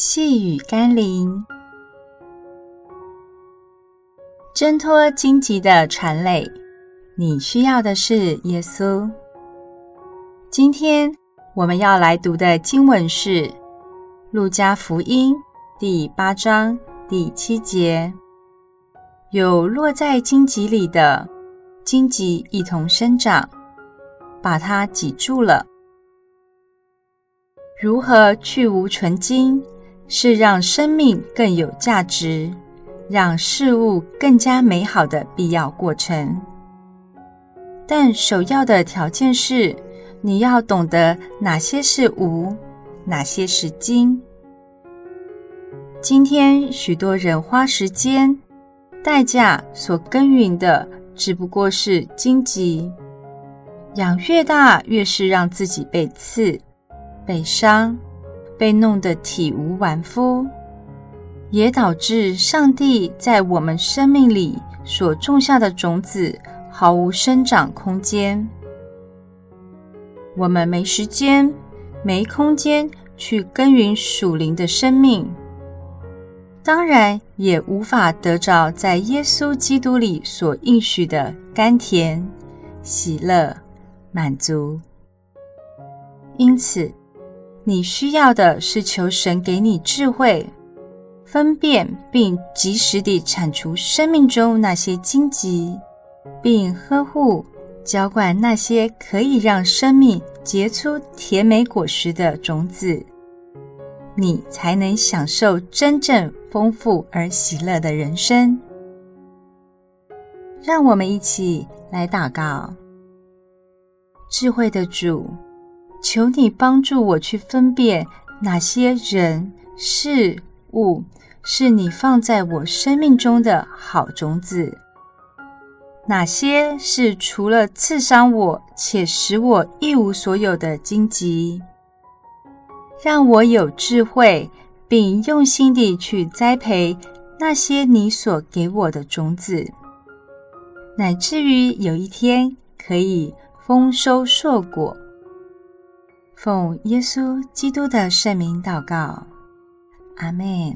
细雨甘霖，挣脱荆棘的缠累，你需要的是耶稣。今天我们要来读的经文是《路加福音》第八章第七节：“有落在荆棘里的，荆棘一同生长，把它挤住了。”如何去无存金？是让生命更有价值，让事物更加美好的必要过程。但首要的条件是，你要懂得哪些是无，哪些是菁。今天许多人花时间、代价所耕耘的，只不过是荆棘，养越大，越是让自己被刺、被伤。被弄得体无完肤，也导致上帝在我们生命里所种下的种子毫无生长空间。我们没时间、没空间去耕耘属灵的生命，当然也无法得着在耶稣基督里所应许的甘甜、喜乐、满足。因此，你需要的是求神给你智慧，分辨并及时地铲除生命中那些荆棘，并呵护浇灌那些可以让生命结出甜美果实的种子，你才能享受真正丰富而喜乐的人生。让我们一起来祷告，智慧的主。求你帮助我去分辨哪些人事物是你放在我生命中的好种子，哪些是除了刺伤我且使我一无所有的荆棘。让我有智慧，并用心地去栽培那些你所给我的种子，乃至于有一天可以丰收硕果。奉耶稣基督的圣名祷告，阿门。